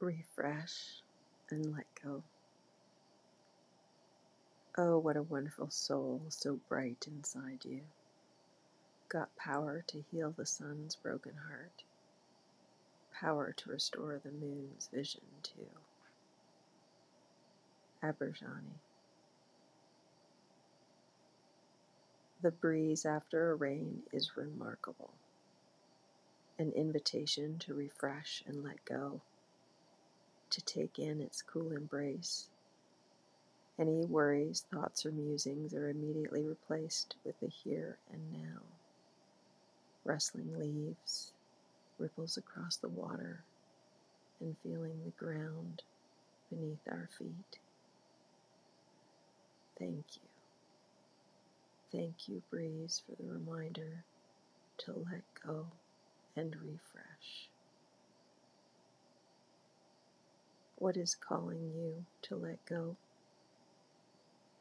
refresh, and let go. Oh, what a wonderful soul so bright inside you. Got power to heal the sun's broken heart, power to restore the moon's vision, too. Abharjani. The breeze after a rain is remarkable, an invitation to refresh and let go, to take in its cool embrace any worries, thoughts, or musings are immediately replaced with the here and now. Rustling leaves, ripples across the water, and feeling the ground beneath our feet. Thank you. Thank you, breeze, for the reminder to let go and refresh. What is calling you to let go?